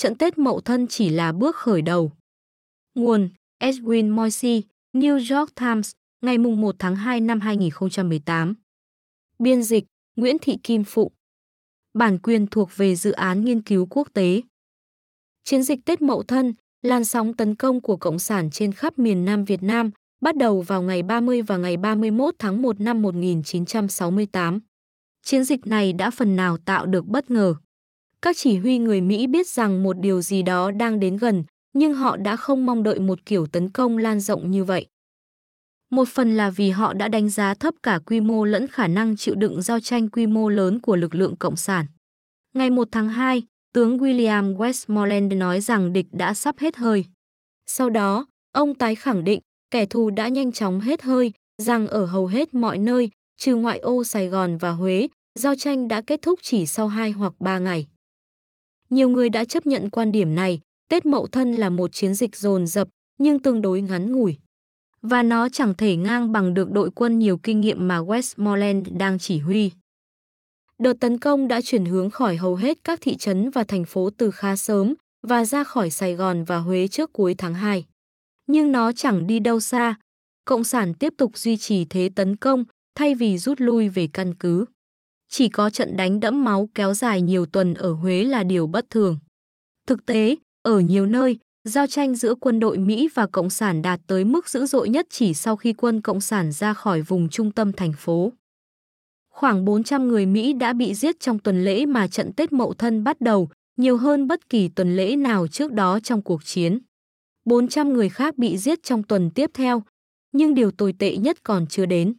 trận Tết Mậu Thân chỉ là bước khởi đầu. Nguồn Edwin Moisey, New York Times, ngày 1 tháng 2 năm 2018. Biên dịch Nguyễn Thị Kim Phụng. Bản quyền thuộc về dự án nghiên cứu quốc tế. Chiến dịch Tết Mậu Thân, làn sóng tấn công của Cộng sản trên khắp miền Nam Việt Nam, bắt đầu vào ngày 30 và ngày 31 tháng 1 năm 1968. Chiến dịch này đã phần nào tạo được bất ngờ. Các chỉ huy người Mỹ biết rằng một điều gì đó đang đến gần, nhưng họ đã không mong đợi một kiểu tấn công lan rộng như vậy. Một phần là vì họ đã đánh giá thấp cả quy mô lẫn khả năng chịu đựng giao tranh quy mô lớn của lực lượng Cộng sản. Ngày 1 tháng 2, tướng William Westmoreland nói rằng địch đã sắp hết hơi. Sau đó, ông tái khẳng định kẻ thù đã nhanh chóng hết hơi, rằng ở hầu hết mọi nơi, trừ ngoại ô Sài Gòn và Huế, giao tranh đã kết thúc chỉ sau 2 hoặc 3 ngày. Nhiều người đã chấp nhận quan điểm này, Tết Mậu Thân là một chiến dịch dồn dập nhưng tương đối ngắn ngủi. Và nó chẳng thể ngang bằng được đội quân nhiều kinh nghiệm mà Westmoreland đang chỉ huy. Đợt tấn công đã chuyển hướng khỏi hầu hết các thị trấn và thành phố từ khá sớm và ra khỏi Sài Gòn và Huế trước cuối tháng 2. Nhưng nó chẳng đi đâu xa. Cộng sản tiếp tục duy trì thế tấn công thay vì rút lui về căn cứ. Chỉ có trận đánh đẫm máu kéo dài nhiều tuần ở Huế là điều bất thường. Thực tế, ở nhiều nơi, giao tranh giữa quân đội Mỹ và Cộng sản đạt tới mức dữ dội nhất chỉ sau khi quân Cộng sản ra khỏi vùng trung tâm thành phố. Khoảng 400 người Mỹ đã bị giết trong tuần lễ mà trận Tết Mậu Thân bắt đầu, nhiều hơn bất kỳ tuần lễ nào trước đó trong cuộc chiến. 400 người khác bị giết trong tuần tiếp theo, nhưng điều tồi tệ nhất còn chưa đến.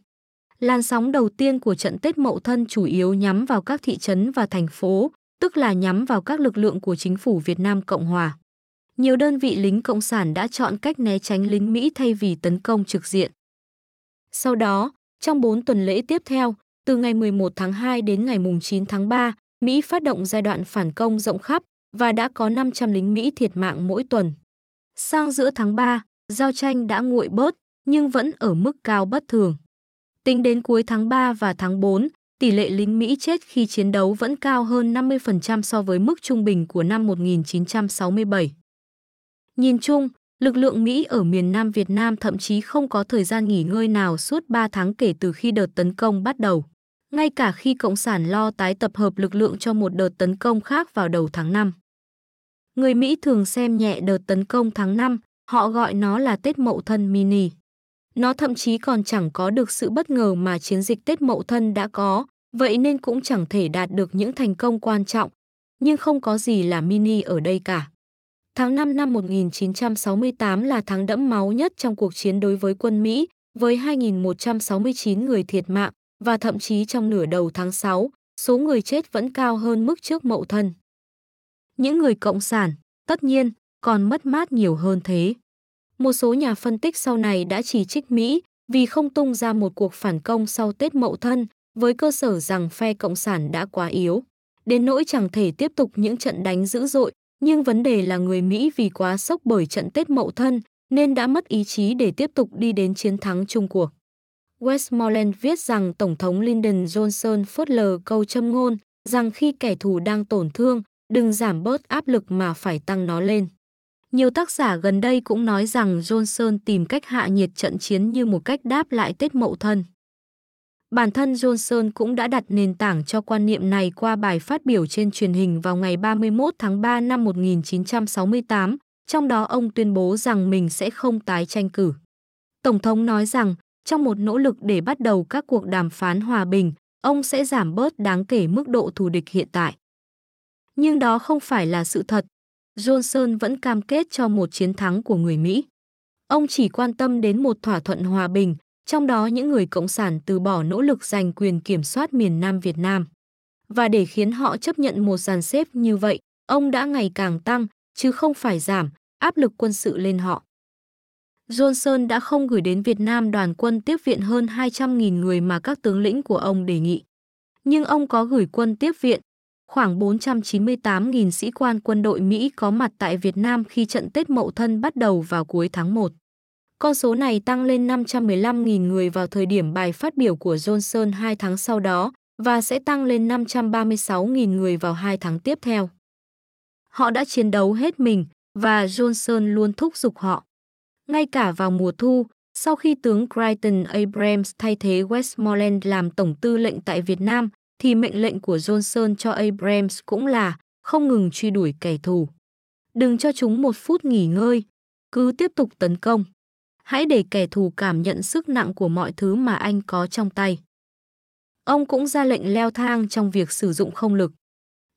Làn sóng đầu tiên của trận Tết Mậu Thân chủ yếu nhắm vào các thị trấn và thành phố, tức là nhắm vào các lực lượng của chính phủ Việt Nam Cộng Hòa. Nhiều đơn vị lính Cộng sản đã chọn cách né tránh lính Mỹ thay vì tấn công trực diện. Sau đó, trong 4 tuần lễ tiếp theo, từ ngày 11 tháng 2 đến ngày 9 tháng 3, Mỹ phát động giai đoạn phản công rộng khắp và đã có 500 lính Mỹ thiệt mạng mỗi tuần. Sang giữa tháng 3, giao tranh đã nguội bớt nhưng vẫn ở mức cao bất thường. Tính đến cuối tháng 3 và tháng 4, tỷ lệ lính Mỹ chết khi chiến đấu vẫn cao hơn 50% so với mức trung bình của năm 1967. Nhìn chung, lực lượng Mỹ ở miền Nam Việt Nam thậm chí không có thời gian nghỉ ngơi nào suốt 3 tháng kể từ khi đợt tấn công bắt đầu. Ngay cả khi Cộng sản lo tái tập hợp lực lượng cho một đợt tấn công khác vào đầu tháng 5. Người Mỹ thường xem nhẹ đợt tấn công tháng 5, họ gọi nó là Tết Mậu Thân Mini. Nó thậm chí còn chẳng có được sự bất ngờ mà chiến dịch Tết Mậu Thân đã có, vậy nên cũng chẳng thể đạt được những thành công quan trọng, nhưng không có gì là mini ở đây cả. Tháng 5 năm 1968 là tháng đẫm máu nhất trong cuộc chiến đối với quân Mỹ, với 2.169 người thiệt mạng, và thậm chí trong nửa đầu tháng 6, số người chết vẫn cao hơn mức trước mậu thân. Những người cộng sản, tất nhiên, còn mất mát nhiều hơn thế. Một số nhà phân tích sau này đã chỉ trích Mỹ vì không tung ra một cuộc phản công sau Tết Mậu Thân, với cơ sở rằng phe Cộng sản đã quá yếu. Đến nỗi chẳng thể tiếp tục những trận đánh dữ dội, nhưng vấn đề là người Mỹ vì quá sốc bởi trận Tết Mậu Thân nên đã mất ý chí để tiếp tục đi đến chiến thắng chung cuộc. Westmoreland viết rằng Tổng thống Lyndon Johnson phớt lờ câu châm ngôn rằng khi kẻ thù đang tổn thương, đừng giảm bớt áp lực mà phải tăng nó lên. Nhiều tác giả gần đây cũng nói rằng Johnson tìm cách hạ nhiệt trận chiến như một cách đáp lại Tết Mậu Thân. Bản thân Johnson cũng đã đặt nền tảng cho quan niệm này qua bài phát biểu trên truyền hình vào ngày 31 tháng 3 năm 1968, trong đó ông tuyên bố rằng mình sẽ không tái tranh cử. Tổng thống nói rằng, trong một nỗ lực để bắt đầu các cuộc đàm phán hòa bình, ông sẽ giảm bớt đáng kể mức độ thù địch hiện tại. Nhưng đó không phải là sự thật. Johnson vẫn cam kết cho một chiến thắng của người Mỹ. Ông chỉ quan tâm đến một thỏa thuận hòa bình, trong đó những người cộng sản từ bỏ nỗ lực giành quyền kiểm soát miền Nam Việt Nam. Và để khiến họ chấp nhận một dàn xếp như vậy, ông đã ngày càng tăng, chứ không phải giảm, áp lực quân sự lên họ. Johnson đã không gửi đến Việt Nam đoàn quân tiếp viện hơn 200.000 người mà các tướng lĩnh của ông đề nghị. Nhưng ông có gửi quân tiếp viện, khoảng 498.000 sĩ quan quân đội Mỹ có mặt tại Việt Nam khi trận Tết Mậu Thân bắt đầu vào cuối tháng 1. Con số này tăng lên 515.000 người vào thời điểm bài phát biểu của Johnson 2 tháng sau đó và sẽ tăng lên 536.000 người vào 2 tháng tiếp theo. Họ đã chiến đấu hết mình và Johnson luôn thúc giục họ. Ngay cả vào mùa thu, sau khi tướng Crichton Abrams thay thế Westmoreland làm tổng tư lệnh tại Việt Nam, thì mệnh lệnh của Johnson cho Abrams cũng là không ngừng truy đuổi kẻ thù. Đừng cho chúng một phút nghỉ ngơi, cứ tiếp tục tấn công. Hãy để kẻ thù cảm nhận sức nặng của mọi thứ mà anh có trong tay. Ông cũng ra lệnh leo thang trong việc sử dụng không lực.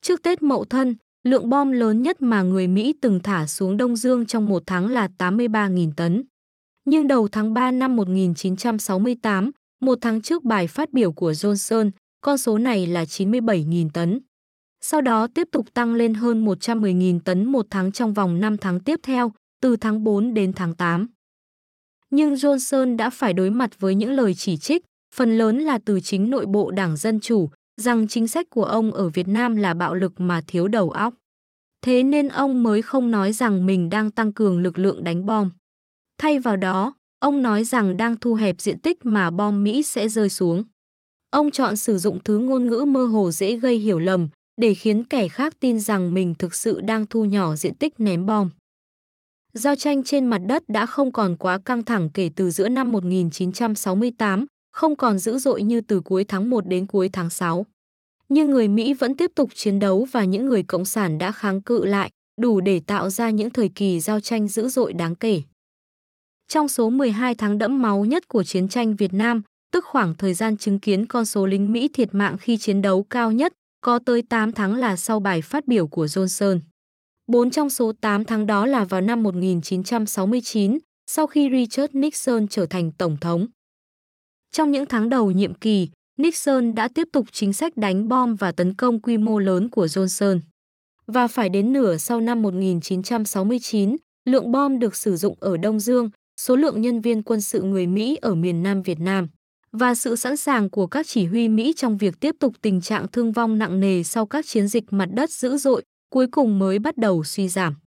Trước Tết Mậu Thân, lượng bom lớn nhất mà người Mỹ từng thả xuống Đông Dương trong một tháng là 83.000 tấn. Nhưng đầu tháng 3 năm 1968, một tháng trước bài phát biểu của Johnson, con số này là 97.000 tấn. Sau đó tiếp tục tăng lên hơn 110.000 tấn một tháng trong vòng 5 tháng tiếp theo, từ tháng 4 đến tháng 8. Nhưng Johnson đã phải đối mặt với những lời chỉ trích, phần lớn là từ chính nội bộ Đảng Dân Chủ, rằng chính sách của ông ở Việt Nam là bạo lực mà thiếu đầu óc. Thế nên ông mới không nói rằng mình đang tăng cường lực lượng đánh bom. Thay vào đó, ông nói rằng đang thu hẹp diện tích mà bom Mỹ sẽ rơi xuống. Ông chọn sử dụng thứ ngôn ngữ mơ hồ dễ gây hiểu lầm để khiến kẻ khác tin rằng mình thực sự đang thu nhỏ diện tích ném bom. Giao tranh trên mặt đất đã không còn quá căng thẳng kể từ giữa năm 1968, không còn dữ dội như từ cuối tháng 1 đến cuối tháng 6. Nhưng người Mỹ vẫn tiếp tục chiến đấu và những người cộng sản đã kháng cự lại, đủ để tạo ra những thời kỳ giao tranh dữ dội đáng kể. Trong số 12 tháng đẫm máu nhất của chiến tranh Việt Nam, tức khoảng thời gian chứng kiến con số lính Mỹ thiệt mạng khi chiến đấu cao nhất, có tới 8 tháng là sau bài phát biểu của Johnson. Bốn trong số 8 tháng đó là vào năm 1969, sau khi Richard Nixon trở thành Tổng thống. Trong những tháng đầu nhiệm kỳ, Nixon đã tiếp tục chính sách đánh bom và tấn công quy mô lớn của Johnson. Và phải đến nửa sau năm 1969, lượng bom được sử dụng ở Đông Dương, số lượng nhân viên quân sự người Mỹ ở miền Nam Việt Nam và sự sẵn sàng của các chỉ huy Mỹ trong việc tiếp tục tình trạng thương vong nặng nề sau các chiến dịch mặt đất dữ dội cuối cùng mới bắt đầu suy giảm.